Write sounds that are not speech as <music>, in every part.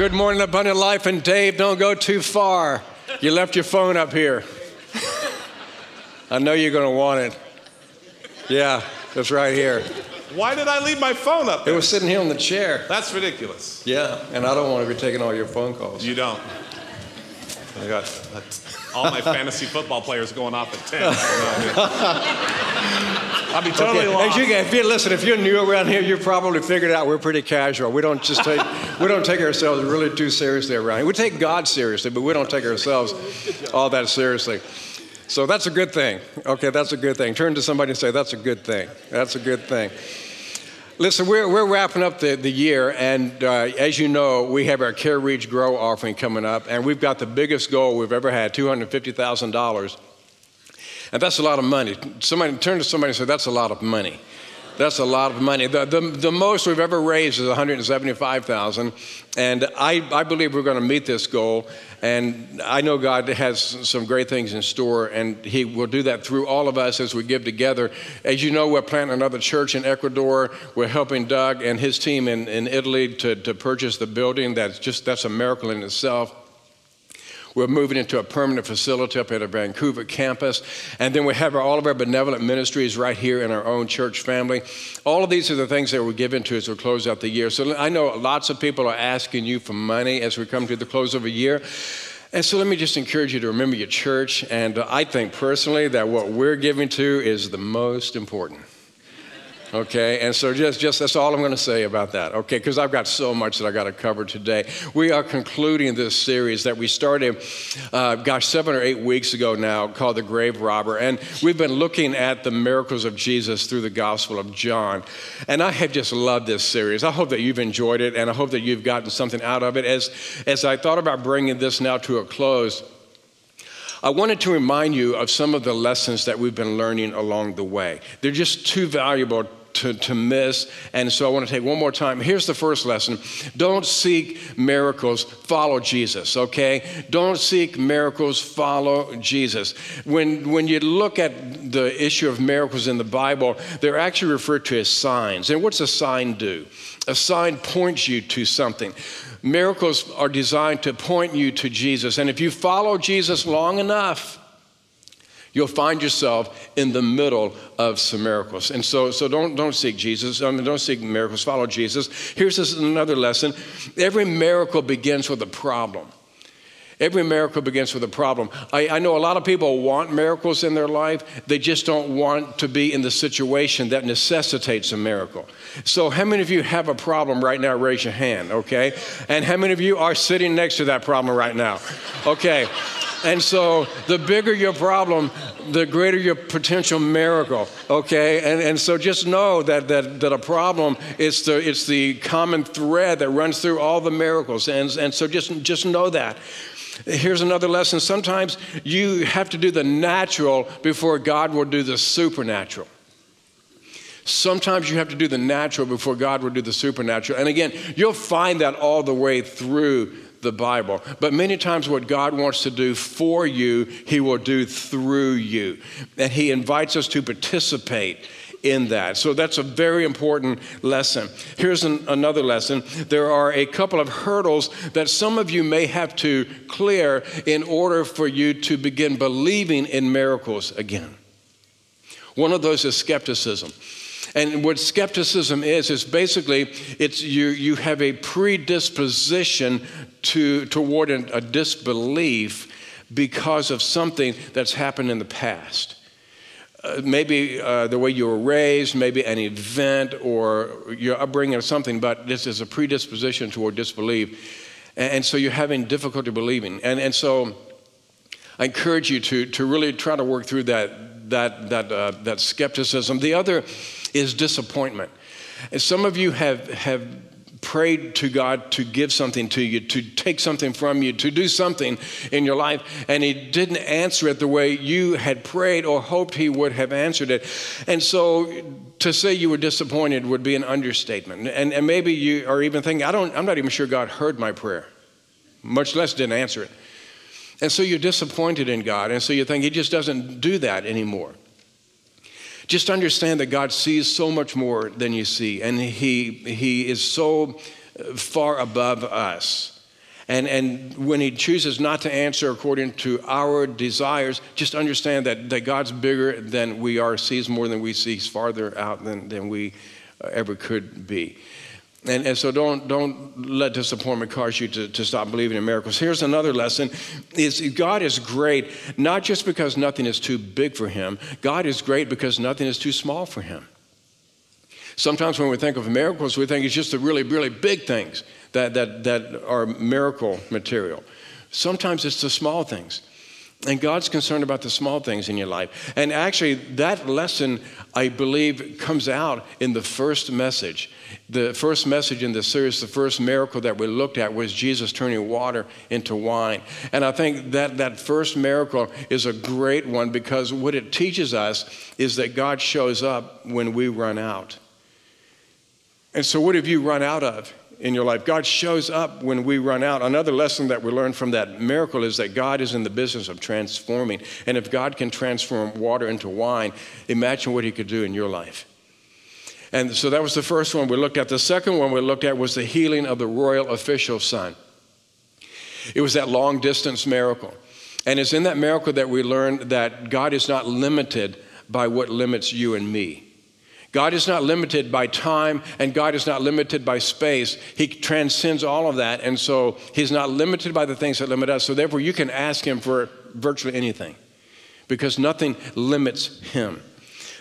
good morning, Abundant Life. And Dave, don't go too far. You left your phone up here. I know you're going to want it. Yeah, it's right here. Why did I leave my phone up here? It was sitting here on the chair. That's ridiculous. Yeah, and I don't want to be taking all your phone calls. You don't. I got all my fantasy football players going off at 10. I'll <laughs> be totally Okay, lost. As you, if you listen, if you're new around here, you probably figured out we're pretty casual. We don't just take we don't take ourselves really too seriously around here. We take God seriously, but we don't take ourselves all that seriously. So that's a good thing. Okay, that's a good thing. Turn to somebody and say, "That's a good thing. That's a good thing." Listen, we're, we're wrapping up the, the year, and uh, as you know, we have our Care Reach Grow offering coming up, and we've got the biggest goal we've ever had $250,000. And that's a lot of money. Somebody turn to somebody and say, That's a lot of money. That's a lot of money. The, the, the most we've ever raised is 175,000, and I, I believe we're going to meet this goal. And I know God has some great things in store, and He will do that through all of us as we give together. As you know, we're planting another church in Ecuador. We're helping Doug and his team in, in Italy to, to purchase the building. That's just that's a miracle in itself. We're moving into a permanent facility up at our Vancouver campus. And then we have our, all of our benevolent ministries right here in our own church family. All of these are the things that we're given to as we close out the year. So I know lots of people are asking you for money as we come to the close of a year. And so let me just encourage you to remember your church. And I think personally that what we're giving to is the most important. Okay, and so just, just that's all I'm going to say about that. Okay, because I've got so much that I got to cover today. We are concluding this series that we started, uh, gosh, seven or eight weeks ago now, called The Grave Robber, and we've been looking at the miracles of Jesus through the Gospel of John. And I have just loved this series. I hope that you've enjoyed it, and I hope that you've gotten something out of it. As as I thought about bringing this now to a close. I wanted to remind you of some of the lessons that we've been learning along the way. They're just too valuable to, to miss, and so I want to take one more time. Here's the first lesson Don't seek miracles, follow Jesus, okay? Don't seek miracles, follow Jesus. When, when you look at the issue of miracles in the Bible, they're actually referred to as signs. And what's a sign do? A sign points you to something. Miracles are designed to point you to Jesus. And if you follow Jesus long enough, you'll find yourself in the middle of some miracles. And so, so don't, don't seek Jesus. I mean, don't seek miracles. Follow Jesus. Here's this, another lesson every miracle begins with a problem. Every miracle begins with a problem. I, I, know a lot of people want miracles in their life, they just don't want to be in the situation that necessitates a miracle. So, how many of you have a problem right now? Raise your hand, okay? And how many of you are sitting next to that problem right now? Okay. And so, the bigger your problem, the greater your potential miracle, okay? And, and so, just know that, that, that a problem is the, it's the common thread that runs through all the miracles. And, and so, just, just know that. Here's another lesson. Sometimes you have to do the natural before God will do the supernatural. Sometimes you have to do the natural before God will do the supernatural. And again, you'll find that all the way through the Bible. But many times, what God wants to do for you, He will do through you. And He invites us to participate in that. So that's a very important lesson. Here's an, another lesson. There are a couple of hurdles that some of you may have to clear in order for you to begin believing in miracles again. One of those is skepticism. And what skepticism is is basically it's you you have a predisposition to toward a, disbelief because of something that's happened in the past. Uh, maybe uh, the way you were raised, maybe an event or your upbringing or something, but this is a predisposition toward disbelief. And, and so you're having difficulty believing. And, and so I encourage you to, to really try to work through that, that, that, uh, that skepticism. The other is disappointment. And some of you have, have prayed to God to give something to you, to take something from you, to do something in your life, and He didn't answer it the way you had prayed or hoped He would have answered it. And so to say you were disappointed would be an understatement. And, and maybe you are even thinking, I don't, I'm not even sure God heard my prayer, much less didn't answer it. And so you're disappointed in God, and so you think He just doesn't do that anymore. Just understand that God sees so much more than you see, and He, he is so far above us And, and when He chooses not to answer according to our desires, just understand that, that God's bigger than we are, sees more than we see, He's farther out than, than we uh, ever could be. And, and so don't, don't let disappointment cause you to, to stop believing in miracles. Here's another lesson is God is great, not just because nothing is too big for him. God is great because nothing is too small for him. Sometimes when we think of miracles, we think it's just the really, really big things that, that, that are miracle material. Sometimes it's the small things. And God's concerned about the small things in your life. And actually, that lesson, I believe, comes out in the first message. The first message in the series, the first miracle that we looked at was Jesus turning water into wine. And I think that that first miracle is a great one because what it teaches us is that God shows up when we run out. And so, what have you run out of? In your life. God shows up when we run out. Another lesson that we learn from that miracle is that God is in the business of transforming. And if God can transform water into wine, imagine what He could do in your life. And so that was the first one we looked at. The second one we looked at was the healing of the royal official's son. It was that long distance miracle. And it's in that miracle that we learned that God is not limited by what limits you and me. God is not limited by time and God is not limited by space. He transcends all of that. And so He's not limited by the things that limit us. So therefore, you can ask Him for virtually anything because nothing limits Him.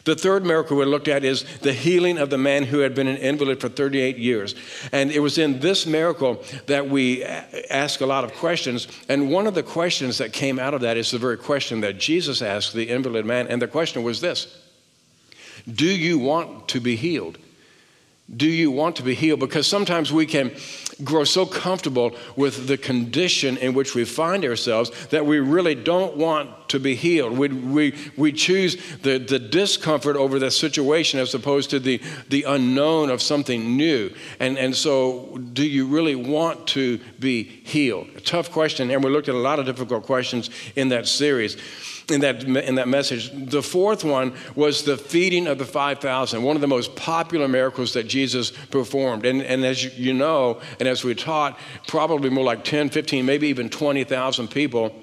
The third miracle we looked at is the healing of the man who had been an invalid for 38 years. And it was in this miracle that we ask a lot of questions. And one of the questions that came out of that is the very question that Jesus asked the invalid man. And the question was this do you want to be healed? Do you want to be healed? Because sometimes we can grow so comfortable with the condition in which we find ourselves that we really don't want to be healed. We, we, we choose the, the discomfort over the situation as opposed to the, the unknown of something new. And, and so, do you really want to be healed? A tough question, and we looked at a lot of difficult questions in that series in that, in that message. The fourth one was the feeding of the 5,000, one of the most popular miracles that Jesus performed. And, and as you know, and as we taught, probably more like 10, 15, maybe even 20,000 people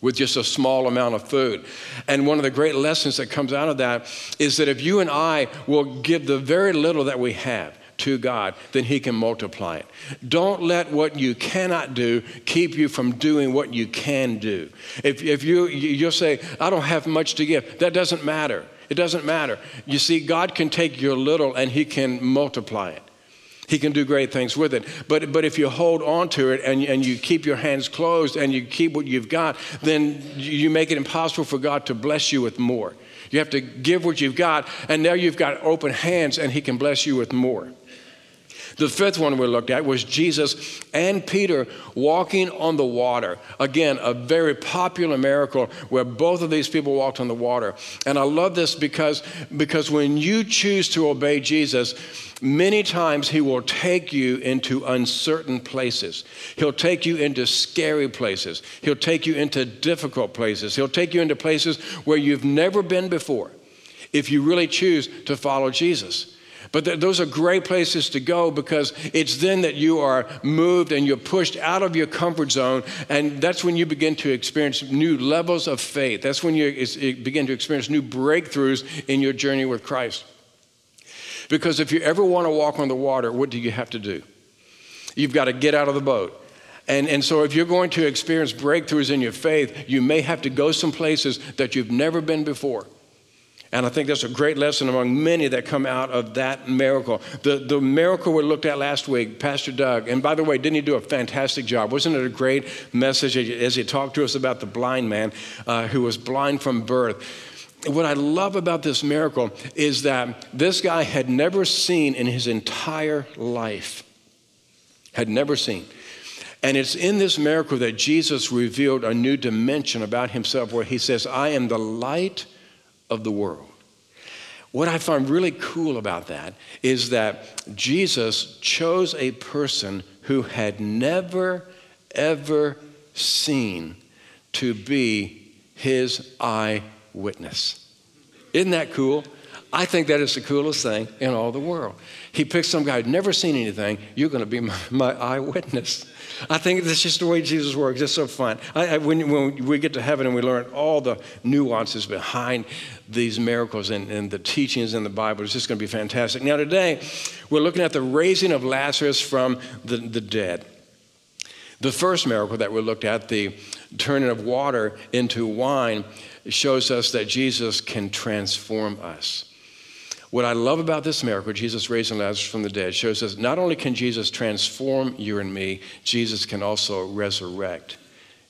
with just a small amount of food. And one of the great lessons that comes out of that is that if you and I will give the very little that we have, to God, then He can multiply it. Don't let what you cannot do keep you from doing what you can do. If, if you, you'll say, I don't have much to give, that doesn't matter. It doesn't matter. You see, God can take your little and He can multiply it. He can do great things with it. But, but if you hold on to it and, and you keep your hands closed and you keep what you've got, then you make it impossible for God to bless you with more. You have to give what you've got, and now you've got open hands, and He can bless you with more. The fifth one we looked at was Jesus and Peter walking on the water. Again, a very popular miracle where both of these people walked on the water. And I love this because, because when you choose to obey Jesus, many times he will take you into uncertain places. He'll take you into scary places. He'll take you into difficult places. He'll take you into places where you've never been before if you really choose to follow Jesus. But th- those are great places to go because it's then that you are moved and you're pushed out of your comfort zone. And that's when you begin to experience new levels of faith. That's when you begin to experience new breakthroughs in your journey with Christ. Because if you ever want to walk on the water, what do you have to do? You've got to get out of the boat. And, and so, if you're going to experience breakthroughs in your faith, you may have to go some places that you've never been before. And I think that's a great lesson among many that come out of that miracle. The, the miracle we looked at last week, Pastor Doug, and by the way, didn't he do a fantastic job? Wasn't it a great message as he talked to us about the blind man uh, who was blind from birth? What I love about this miracle is that this guy had never seen in his entire life, had never seen. And it's in this miracle that Jesus revealed a new dimension about himself where he says, I am the light of the world. What I find really cool about that is that Jesus chose a person who had never, ever seen to be his eyewitness. Isn't that cool? I think that is the coolest thing in all the world. He picks some guy who'd never seen anything. You're going to be my, my eyewitness. I think that's just the way Jesus works. It's so fun. I, I, when, when, we get to heaven and we learn all the nuances behind these miracles and, and the teachings in the Bible, it's just going to be fantastic. Now, today, we're looking at the raising of Lazarus from the, the dead. The first miracle that we looked at, the turning of water into wine, shows us that Jesus can transform us. What I love about this miracle, Jesus raising Lazarus from the dead, shows us not only can Jesus transform you and me, Jesus can also resurrect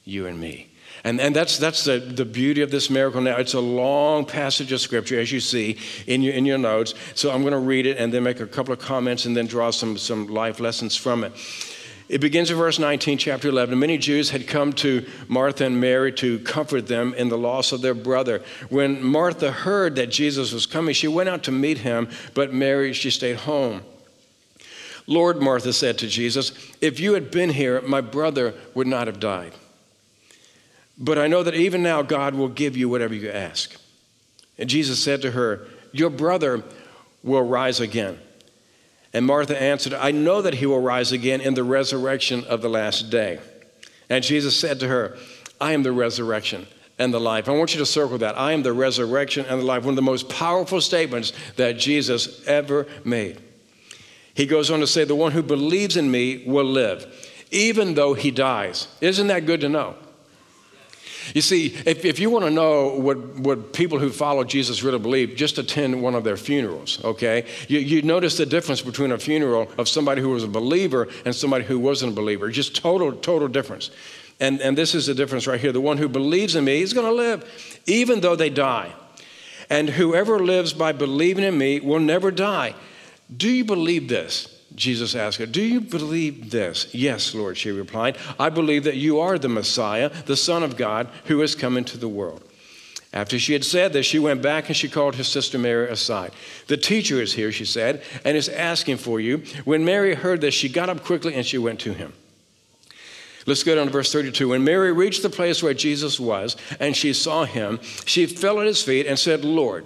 you and me. And, and that's, that's the, the beauty of this miracle now. It's a long passage of scripture, as you see in your, in your notes. So I'm going to read it and then make a couple of comments and then draw some, some life lessons from it. It begins in verse 19, chapter 11. Many Jews had come to Martha and Mary to comfort them in the loss of their brother. When Martha heard that Jesus was coming, she went out to meet him, but Mary, she stayed home. Lord, Martha said to Jesus, if you had been here, my brother would not have died. But I know that even now God will give you whatever you ask. And Jesus said to her, Your brother will rise again. And Martha answered, I know that he will rise again in the resurrection of the last day. And Jesus said to her, I am the resurrection and the life. I want you to circle that. I am the resurrection and the life. One of the most powerful statements that Jesus ever made. He goes on to say, The one who believes in me will live, even though he dies. Isn't that good to know? You see, if, if you want to know what, what people who follow Jesus really believe, just attend one of their funerals, okay? You, you notice the difference between a funeral of somebody who was a believer and somebody who wasn't a believer. Just total, total difference. And, and this is the difference right here. The one who believes in me is going to live, even though they die. And whoever lives by believing in me will never die. Do you believe this? Jesus asked her, Do you believe this? Yes, Lord, she replied. I believe that you are the Messiah, the Son of God, who has come into the world. After she had said this, she went back and she called her sister Mary aside. The teacher is here, she said, and is asking for you. When Mary heard this, she got up quickly and she went to him. Let's go down to verse 32. When Mary reached the place where Jesus was and she saw him, she fell at his feet and said, Lord,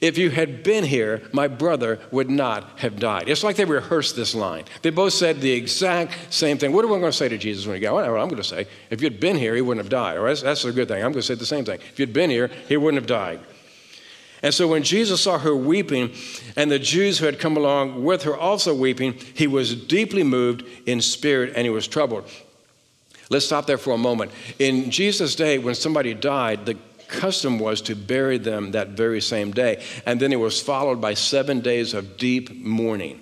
if you had been here, my brother would not have died. It's like they rehearsed this line. They both said the exact same thing. What are we going to say to Jesus when he got? Well, I'm going to say, if you'd been here, he wouldn't have died. All right, that's a good thing. I'm going to say the same thing. If you'd been here, he wouldn't have died. And so when Jesus saw her weeping, and the Jews who had come along with her also weeping, he was deeply moved in spirit and he was troubled. Let's stop there for a moment. In Jesus' day, when somebody died, the custom was to bury them that very same day. And then it was followed by seven days of deep mourning.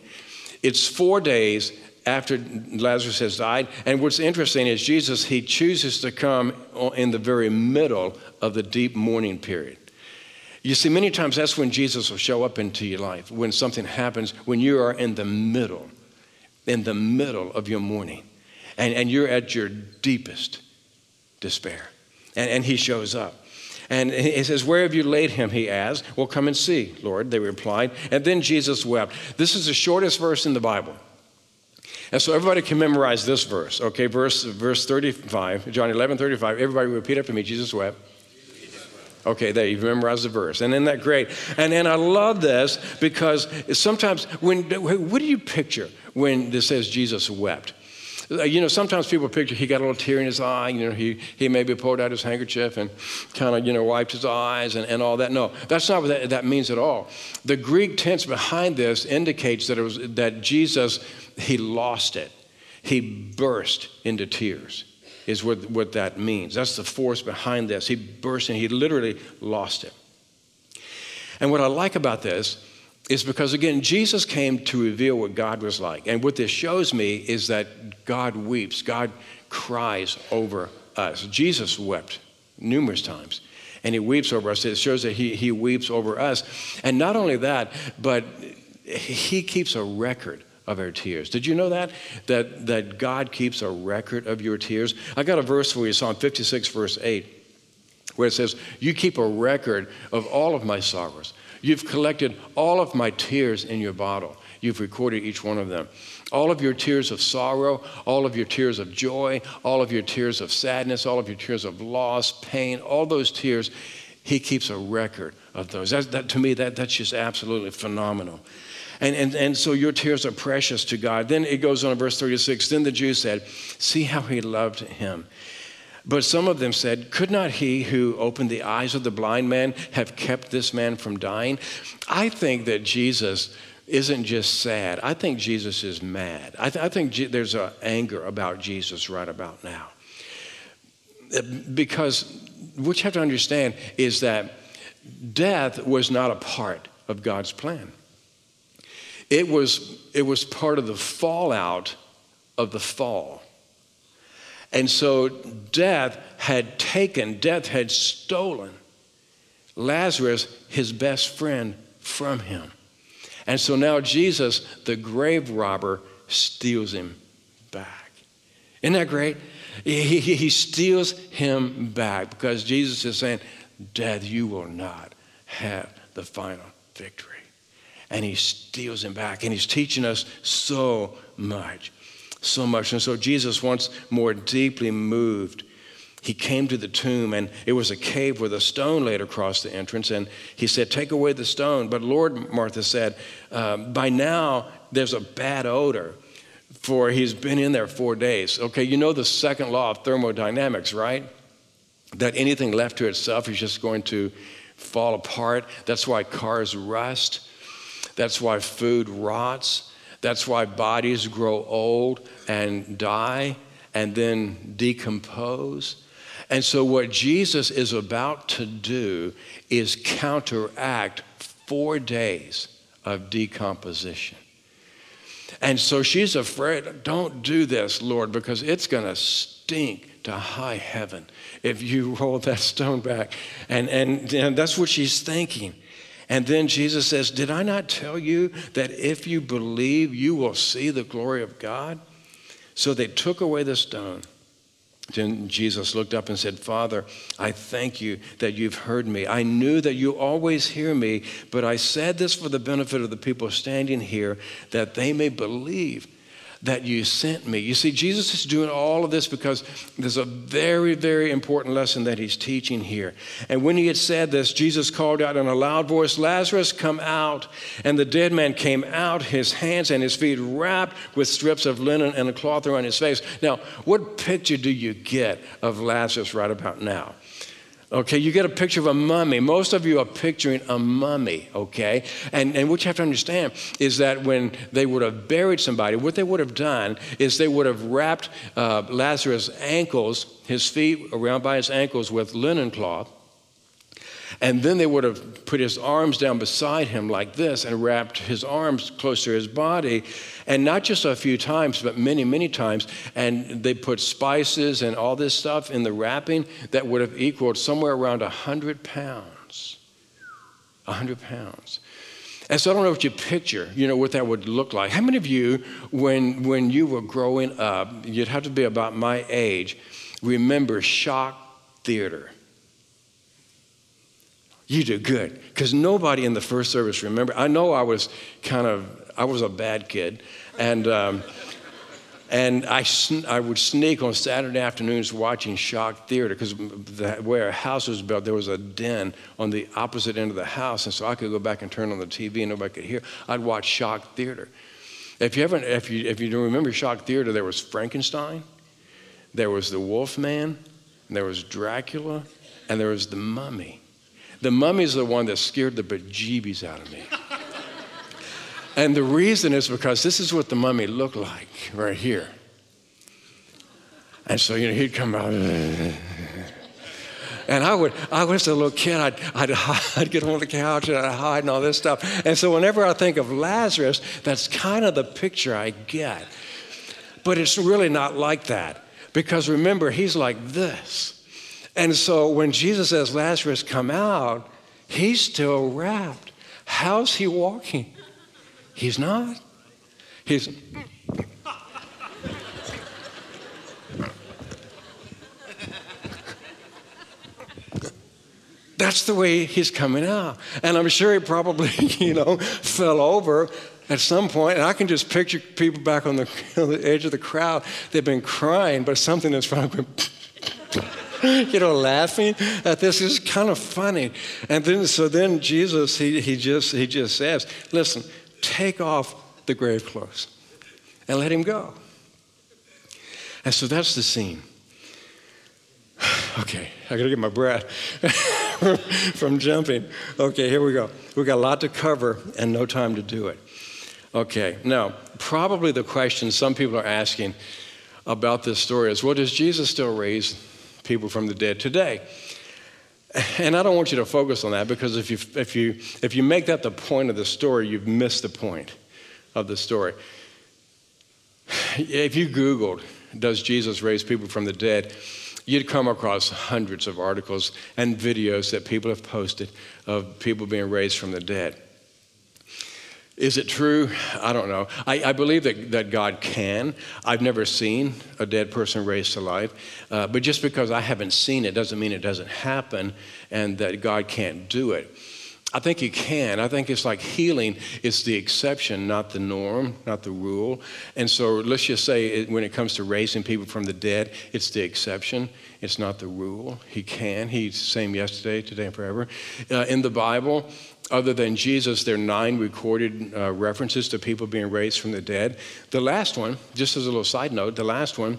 It's four days after Lazarus has died. And what's interesting is Jesus, he chooses to come in the very middle of the deep mourning period. You see, many times that's when Jesus will show up into your life, when something happens, when you are in the middle, in the middle of your mourning, and, and you're at your deepest despair. And, and he shows up. And he says, Where have you laid him? He asked. Well, come and see, Lord, they replied. And then Jesus wept. This is the shortest verse in the Bible. And so everybody can memorize this verse, okay? Verse, verse 35, John 11, 35. Everybody repeat after me Jesus wept. Okay, there, you've memorized the verse. And isn't that great? And, and I love this because sometimes when, what do you picture when this says Jesus wept? Uh, you know, sometimes people picture he got a little tear in his eye. You know, he, he maybe pulled out his handkerchief and kind of, you know, wiped his eyes and, and all that. No, that's not what that, that means at all. The Greek tense behind this indicates that, it was, that Jesus, he lost it. He burst into tears, is what, what that means. That's the force behind this. He burst and he literally lost it. And what I like about this is because, again, Jesus came to reveal what God was like. And what this shows me is that God weeps, God cries over us. Jesus wept numerous times, and he weeps over us. It shows that he, he weeps over us. And not only that, but he keeps a record of our tears. Did you know that? That, that God keeps a record of your tears? I got a verse for you, Psalm 56, verse 8, where it says, You keep a record of all of my sorrows. You've collected all of my tears in your bottle. You've recorded each one of them. All of your tears of sorrow, all of your tears of joy, all of your tears of sadness, all of your tears of loss, pain, all those tears, He keeps a record of those. That, that, to me, that, that's just absolutely phenomenal. And, and, and so your tears are precious to God. Then it goes on in verse 36 Then the Jews said, See how he loved him. But some of them said, Could not he who opened the eyes of the blind man have kept this man from dying? I think that Jesus isn't just sad. I think Jesus is mad. I, th- I think there's an anger about Jesus right about now. Uh, because what you have to understand is that death was not a part of God's plan. It was, it was part of the fallout of the fall. And so death had taken, death had stolen Lazarus, his best friend, from him. And so now Jesus, the grave robber, steals him back. Isn't that great? He, he, he steals him back because Jesus is saying, Death, you will not have the final victory. And he steals him back. And he's teaching us so much so much. And so Jesus, once more deeply moved, he came to the tomb, and it was a cave with a stone laid across the entrance. And he said, Take away the stone. But Lord, Martha said, uh, By now there's a bad odor, for he's been in there four days. Okay, you know the second law of thermodynamics, right? That anything left to itself is just going to fall apart. That's why cars rust, that's why food rots. That's why bodies grow old and die and then decompose. And so, what Jesus is about to do is counteract four days of decomposition. And so she's afraid, don't do this, Lord, because it's going to stink to high heaven if you <laughs> roll that stone back. And, and, and that's what she's thinking. And then Jesus says, Did I not tell you that if you believe, you will see the glory of God? So they took away the stone. Then Jesus looked up and said, Father, I thank you that you've heard me. I knew that you always hear me, but I said this for the benefit of the people standing here, that they may believe that you sent me. You see, Jesus is doing all of this because there's a very, very important lesson that he's teaching here. And when he had said this, Jesus called out in a loud voice, Lazarus, come out. And the dead man came out, his hands and his feet wrapped with strips of linen and a cloth around his face. Now, what picture do you get of Lazarus right about now? Okay, you get a picture of a mummy. Most of you are picturing a mummy, okay? And, and what you have to understand is that when they would have buried somebody, what they would have done is they would have wrapped uh, Lazarus' ankles, his feet around by his ankles with linen cloth. And then they would have put his arms down beside him like this and wrapped his arms close to his body. And not just a few times, but many, many times. And they put spices and all this stuff in the wrapping that would have equaled somewhere around 100 pounds. 100 pounds. And so I don't know what you picture, you know, what that would look like. How many of you, when, when you were growing up, you'd have to be about my age, remember shock theater? You do good. Because nobody in the first service remember. I know I was kind of, I was a bad kid. And, um, and I, sn- I would sneak on Saturday afternoons watching Shock Theater because the, where our house was built, there was a den on the opposite end of the house. And so I could go back and turn on the TV and nobody could hear. I'd watch Shock Theater. If you, ever, if, you, if you remember Shock Theater, there was Frankenstein, there was the Wolfman, there was Dracula, and there was the Mummy. The mummy's the one that scared the bejeebies out of me. and the reason is because this is what the mummy looked like right here. And so, you know, he'd come out. And I would, I was a little kid, I'd, I'd, I'd get on the couch and I'd hide and all this stuff. And so whenever I think of Lazarus, that's kind of the picture I get. But it's really not like that. Because remember, he's like this. And so when Jesus says, Lazarus, come out, he's still wrapped. How's he walking? He's not. He's. That's the way he's coming out. And I'm sure he probably, <laughs> you know, fell over at some point, and I can just picture people back on the, <laughs> on the edge of the crowd. They've been crying, but something is probably <laughs> <laughs> you know, laughing at this is kind of funny. And then, so then Jesus, he, he, just, he just says, listen, take off the grave clothes and let him go. And so that's the scene. <sighs> Okay, I gotta get my breath <laughs> from jumping. Okay, here we go. We got a lot to cover and no time to do it. Okay, now, probably the question some people are asking about this story is well, does Jesus still raise people from the dead today? And I don't want you to focus on that because if you, if you, if you make that the point of the story, you've missed the point of the story. If you Googled, does Jesus raise people from the dead? you'd come across hundreds of articles and videos that people have posted of people being raised from the dead. Is it true? I don't know. I, I, believe that, that God can. I've never seen a dead person raised to life. Uh, but just because I haven't seen it doesn't mean it doesn't happen and that God can't do it. I think He can. I think it's like healing is the exception, not the norm, not the rule. And so let's just say it, when it comes to raising people from the dead, it's the exception, it's not the rule. He can. He's the same yesterday, today, and forever. Uh, in the Bible, other than Jesus, there are nine recorded uh, references to people being raised from the dead. The last one, just as a little side note, the last one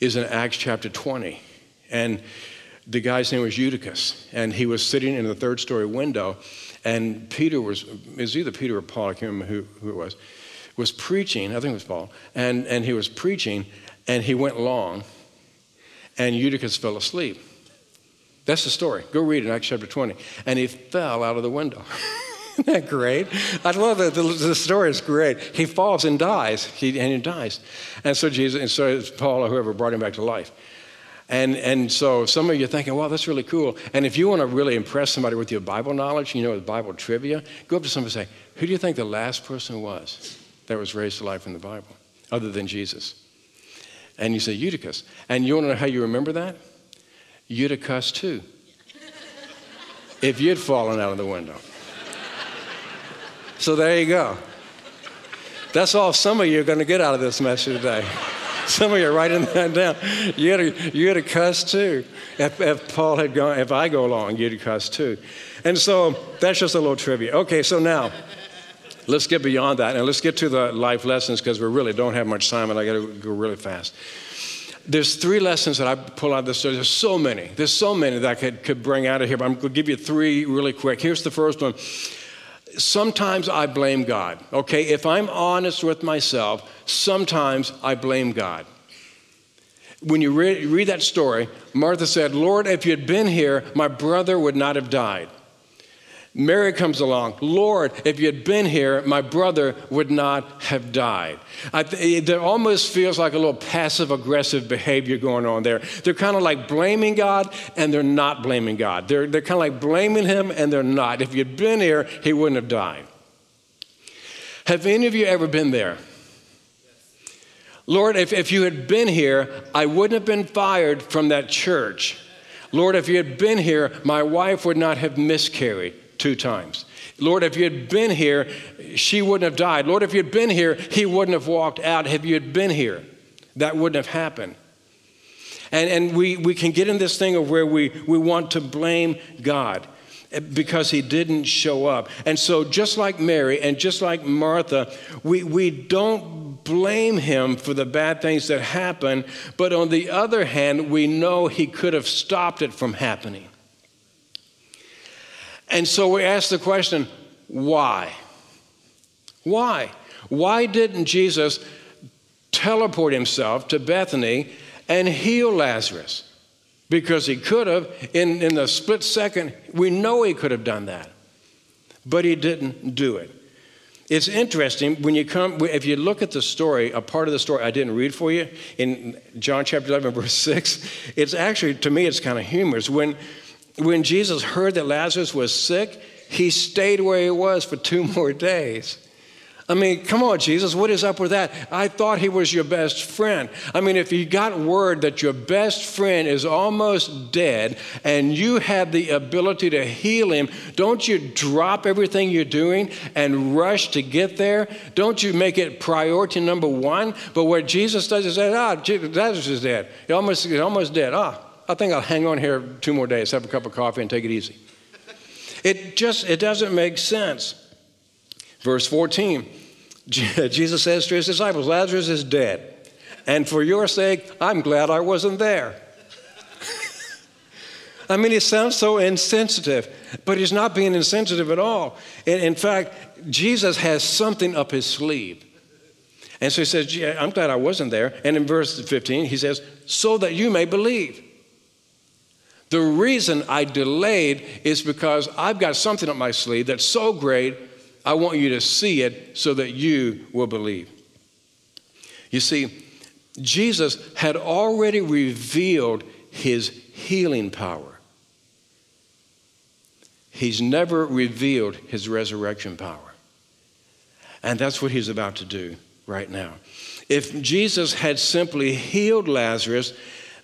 is in Acts chapter 20. And the guy's name was Eutychus, and he was sitting in the third story window, and Peter was, was either Peter or Paul, I can't remember who, who it was, was preaching, I think it was Paul, and, and he was preaching, and he went long, and Eutychus fell asleep. That's the story. Go read it in Acts chapter 20. And he fell out of the window. <laughs> Isn't that great? I love that. The, the, story is great. He falls and dies, he, and he dies. And so Jesus, and so Paul or whoever brought him back to life. And, and so some of you are thinking, wow, that's really cool. And if you want to really impress somebody with your Bible knowledge, you know, with Bible trivia, go up to somebody and say, who do you think the last person was that was raised to life in the Bible, other than Jesus? And you say, Eutychus. And you want to know how you remember that? Eutychus too. if you'd fallen out of the window. So there you go. That's all some of you are going to get out of this message today. Some of you are writing that down. You had to, you had to cuss too. If, if Paul had gone, if I go along, you'd cuss too. And so that's just a little trivia. Okay, so now let's get beyond that and let's get to the life lessons because we really don't have much time and I got to go really fast. There's three lessons that I pull out of this story. There's so many. There's so many that I could, could bring out of here, but I'm going to give you three really quick. Here's the first one sometimes I blame God. Okay, if I'm honest with myself, sometimes I blame God. When you read, read, that story, Martha said, Lord, if you had been here, my brother would not have died. Mary comes along. Lord, if you had been here, my brother would not have died. Th- there almost feels like a little passive aggressive behavior going on there. They're kind of like blaming God and they're not blaming God. They're, they're kind of like blaming him and they're not. If you'd been here, he wouldn't have died. Have any of you ever been there? Lord, if, if you had been here, I wouldn't have been fired from that church. Lord, if you had been here, my wife would not have miscarried two times. Lord, if you had been here, she wouldn't have died. Lord, if you had been here, he wouldn't have walked out. If you had been here, that wouldn't have happened. And, and we, we can get in this thing of where we, we want to blame God because he didn't show up. And so, just like Mary and just like Martha, we, we don't blame him for the bad things that happen, but on the other hand, we know he could have stopped it from happening. And so we ask the question why? Why? Why didn't Jesus teleport himself to Bethany and heal Lazarus? Because he could have, in, in the split second, we know he could have done that. But he didn't do it. It's interesting when you come, if you look at the story, a part of the story I didn't read for you in John chapter 11, verse 6, it's actually, to me, it's kind of humorous. When, when Jesus heard that Lazarus was sick, he stayed where he was for two <laughs> more days. I mean, come on, Jesus, what is up with that? I thought he was your best friend. I mean, if you got word that your best friend is almost dead and you have the ability to heal him, don't you drop everything you're doing and rush to get there? Don't you make it priority number one? But what Jesus does is say, ah, Lazarus is dead. He almost, he's almost dead. Ah, I think I'll hang on here two more days, have a cup of coffee, and take it easy. It just it doesn't make sense. Verse 14, Jesus says to his disciples, Lazarus is dead, and for your sake, I'm glad I wasn't there. <laughs> I mean, it sounds so insensitive, but he's not being insensitive at all. In, in fact, Jesus has something up his sleeve. And so he says, I'm glad I wasn't there. And in verse 15, he says, so that you may believe. The reason I delayed is because I've got something up my sleeve that's so great, I want you to see it so that you will believe. You see, Jesus had already revealed his healing power. He's never revealed his resurrection power. And that's what he's about to do right now. If Jesus had simply healed Lazarus,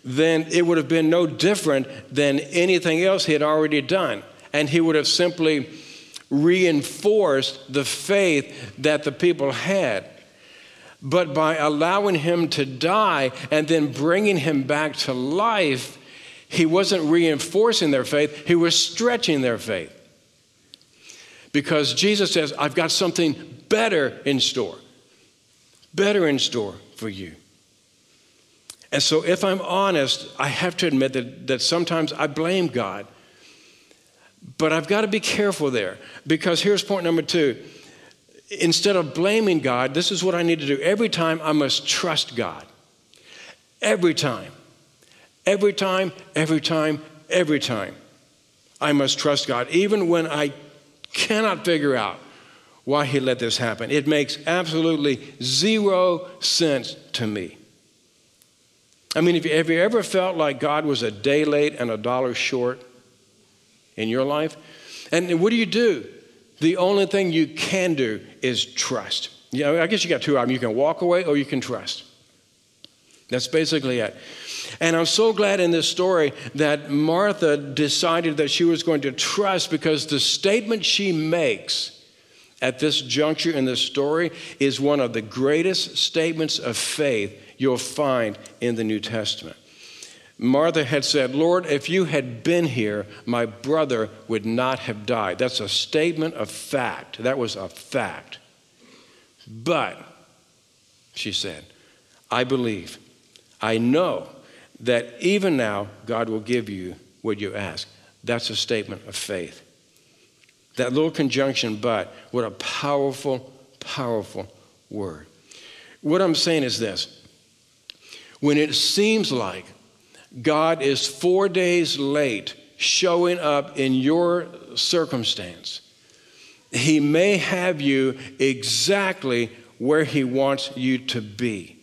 then it would have been no different than anything else he had already done. And he would have simply reinforced the faith that the people had. But by allowing him to die and then bringing him back to life, he wasn't reinforcing their faith, he was stretching their faith. Because Jesus says, I've got something better in store, better in store for you. And so, if I'm honest, I have to admit that, that sometimes I blame God. But I've got to be careful there because here's point number two. Instead of blaming God, this is what I need to do. Every time I must trust God. Every time. Every time, every time, every time. I must trust God, even when I cannot figure out why He let this happen. It makes absolutely zero sense to me. I mean, you, have you ever felt like God was a day late and a dollar short in your life? And what do you do? The only thing you can do is trust. You know, I guess you got two options. You can walk away or you can trust. That's basically it. And I'm so glad in this story that Martha decided that she was going to trust because the statement she makes at this juncture in this story is one of the greatest statements of faith you'll find in the New Testament. Martha had said, Lord, if you had been here, my brother would not have died. That's a statement of fact. That was a fact. But, she said, I believe, I know that even now God will give you what you ask. That's a statement of faith. That little conjunction, but, what a powerful, powerful word. What I'm saying is this when it seems like God is four days late showing up in your circumstance, He may have you exactly where He wants you to be.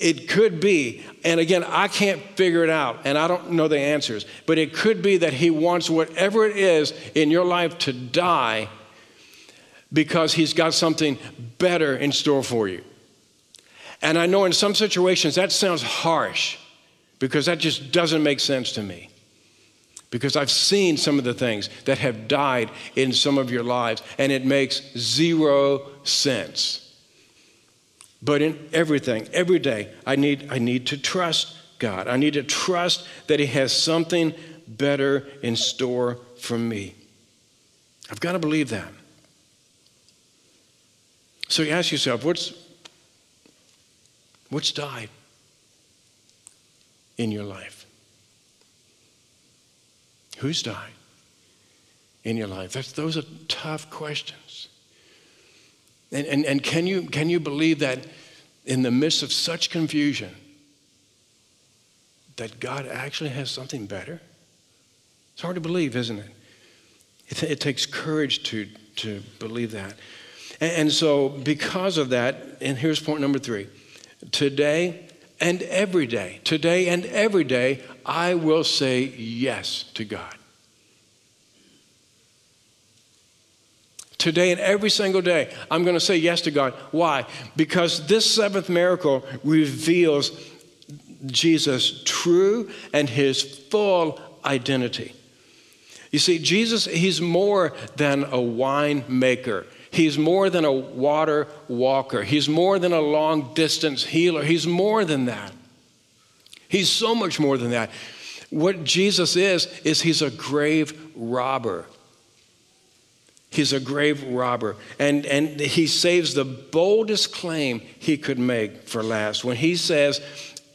It could be, and again, I can't figure it out, and I don't know the answers, but it could be that He wants whatever it is in your life to die because He's got something better in store for you. And I know in some situations that sounds harsh because that just doesn't make sense to me. Because I've seen some of the things that have died in some of your lives, and it makes zero sense. But in everything, every day, I need, I need to trust God. I need to trust that He has something better in store for me. I've got to believe that. So you ask yourself, what's, what's died in your life? Who's died in your life? That's, those are tough questions. And, and, and can, you, can you believe that in the midst of such confusion, that God actually has something better? It's hard to believe, isn't it? It, it takes courage to, to believe that. And, and so, because of that, and here's point number three today and every day, today and every day, I will say yes to God. Today and every single day, I'm going to say yes to God. Why? Because this seventh miracle reveals Jesus' true and his full identity. You see, Jesus, he's more than a wine maker. He's more than a water walker. He's more than a long distance healer. He's more than that. He's so much more than that. What Jesus is, is he's a grave robber. He's a grave robber. And, and he saves the boldest claim he could make for last when he says,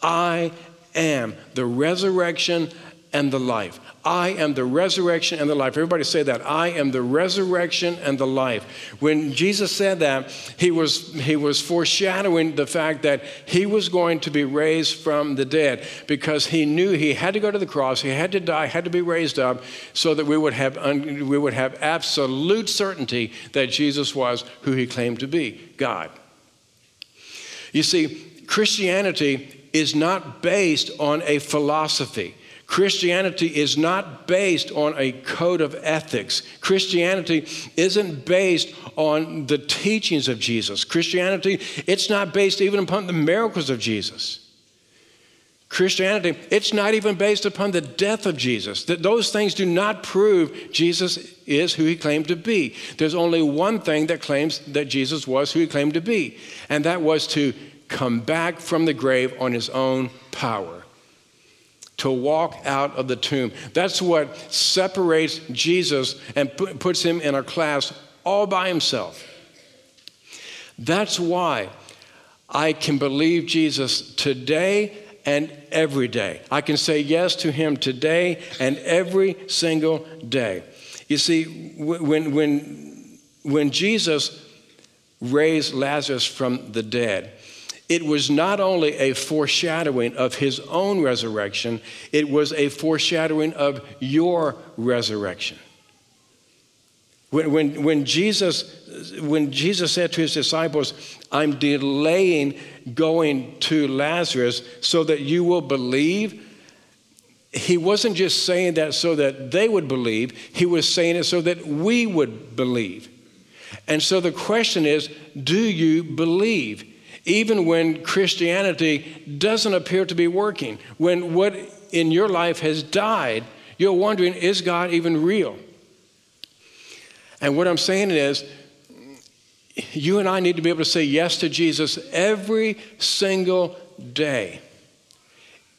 I am the resurrection and the life. I am the resurrection and the life. Everybody say that. I am the resurrection and the life. When Jesus said that, he was, he was foreshadowing the fact that he was going to be raised from the dead because he knew he had to go to the cross, he had to die, had to be raised up so that we would have, un, we would have absolute certainty that Jesus was who he claimed to be God. You see, Christianity is not based on a philosophy. Christianity is not based on a code of ethics. Christianity isn't based on the teachings of Jesus. Christianity, it's not based even upon the miracles of Jesus. Christianity, it's not even based upon the death of Jesus. That those things do not prove Jesus is who he claimed to be. There's only one thing that claims that Jesus was who he claimed to be, and that was to come back from the grave on his own power to walk out of the tomb. That's what separates Jesus and puts him in a class all by himself. That's why I can believe Jesus today and every day. I can say yes to him today and every single day. You see, when, when, when Jesus raised Lazarus from the dead, it was not only a foreshadowing of his own resurrection, it was a foreshadowing of your resurrection. When, when, when, Jesus, when Jesus said to his disciples, I'm delaying going to Lazarus so that you will believe, he wasn't just saying that so that they would believe, he was saying it so that we would believe. And so the question is do you believe? Even when Christianity doesn't appear to be working, when what in your life has died, you're wondering, is God even real? And what I'm saying is, you and I need to be able to say yes to Jesus every single day,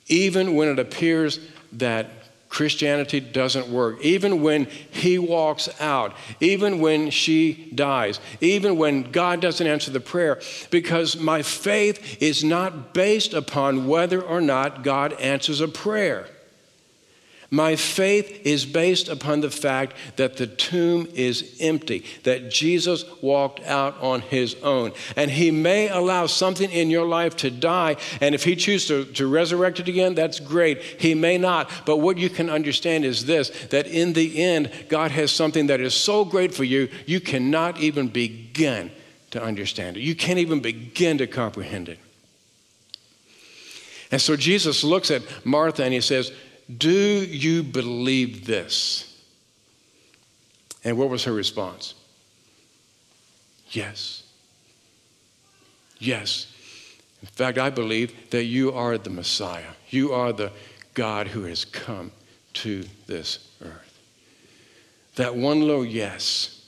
even when it appears that Christianity doesn't work. Even when he walks out, even when she dies, even when God doesn't answer the prayer, because my faith is not based upon whether or not God answers a prayer. My faith is based upon the fact that the tomb is empty, that Jesus walked out on his own. And he may allow something in your life to die, and if he chooses to, to resurrect it again, that's great. He may not. But what you can understand is this that in the end, God has something that is so great for you, you cannot even begin to understand it. You can't even begin to comprehend it. And so Jesus looks at Martha and he says, do you believe this? And what was her response? Yes. Yes. In fact, I believe that you are the Messiah. You are the God who has come to this earth. That one little yes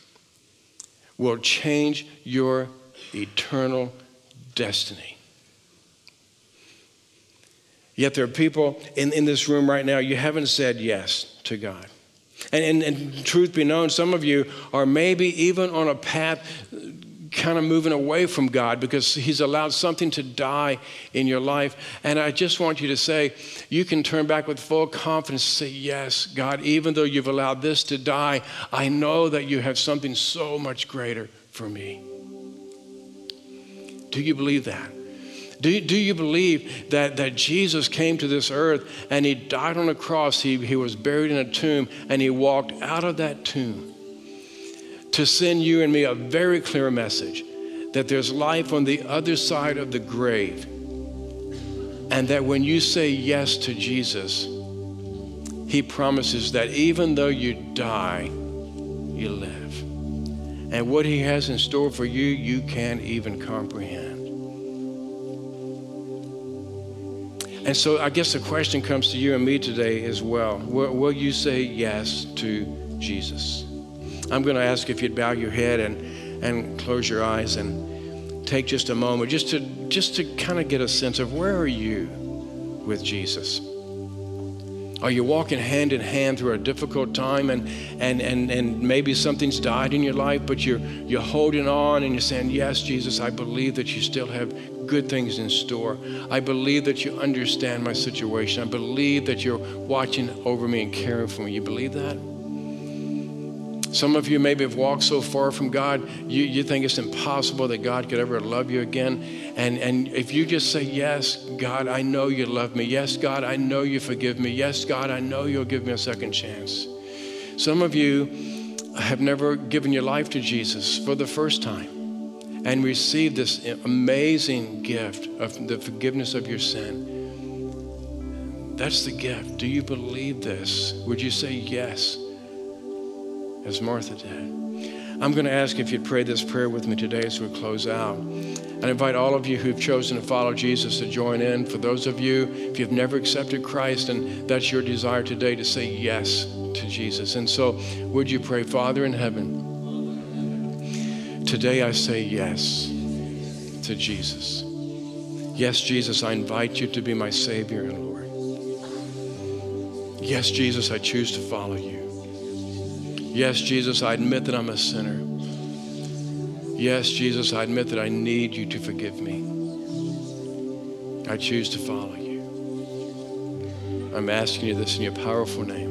will change your eternal destiny. Yet there are people in, in this room right now, you haven't said yes to God. And, and, and truth be known, some of you are maybe even on a path kind of moving away from God because He's allowed something to die in your life. And I just want you to say, you can turn back with full confidence and say, Yes, God, even though you've allowed this to die, I know that you have something so much greater for me. Do you believe that? Do, do you believe that, that Jesus came to this earth and he died on a cross? He, he was buried in a tomb and he walked out of that tomb to send you and me a very clear message that there's life on the other side of the grave. And that when you say yes to Jesus, he promises that even though you die, you live. And what he has in store for you, you can't even comprehend. And so I guess the question comes to you and me today as well. Will, will you say yes to Jesus? I'm going to ask if you'd bow your head and, and close your eyes and take just a moment just to, just to kind of get a sense of where are you with Jesus? Are you walking hand in hand through a difficult time and, and, and, and maybe something's died in your life, but you're, you're holding on and you're saying, Yes, Jesus, I believe that you still have good things in store. I believe that you understand my situation. I believe that you're watching over me and caring for me. You believe that? Some of you maybe have walked so far from God, you, you think it's impossible that God could ever love you again. And, and if you just say, Yes, God, I know you love me. Yes, God, I know you forgive me. Yes, God, I know you'll give me a second chance. Some of you have never given your life to Jesus for the first time and receive this amazing gift of the forgiveness of your sin. That's the gift. Do you believe this? Would you say yes? as Martha did. I'm going to ask if you'd pray this prayer with me today as we close out. I invite all of you who've chosen to follow Jesus to join in. For those of you, if you've never accepted Christ and that's your desire today to say yes to Jesus. And so, would you pray, Father in heaven, today I say yes to Jesus. Yes, Jesus, I invite you to be my Savior and Lord. Yes, Jesus, I choose to follow you. Yes, Jesus, I admit that I'm a sinner. Yes, Jesus, I admit that I need you to forgive me. I choose to follow you. I'm asking you this in your powerful name.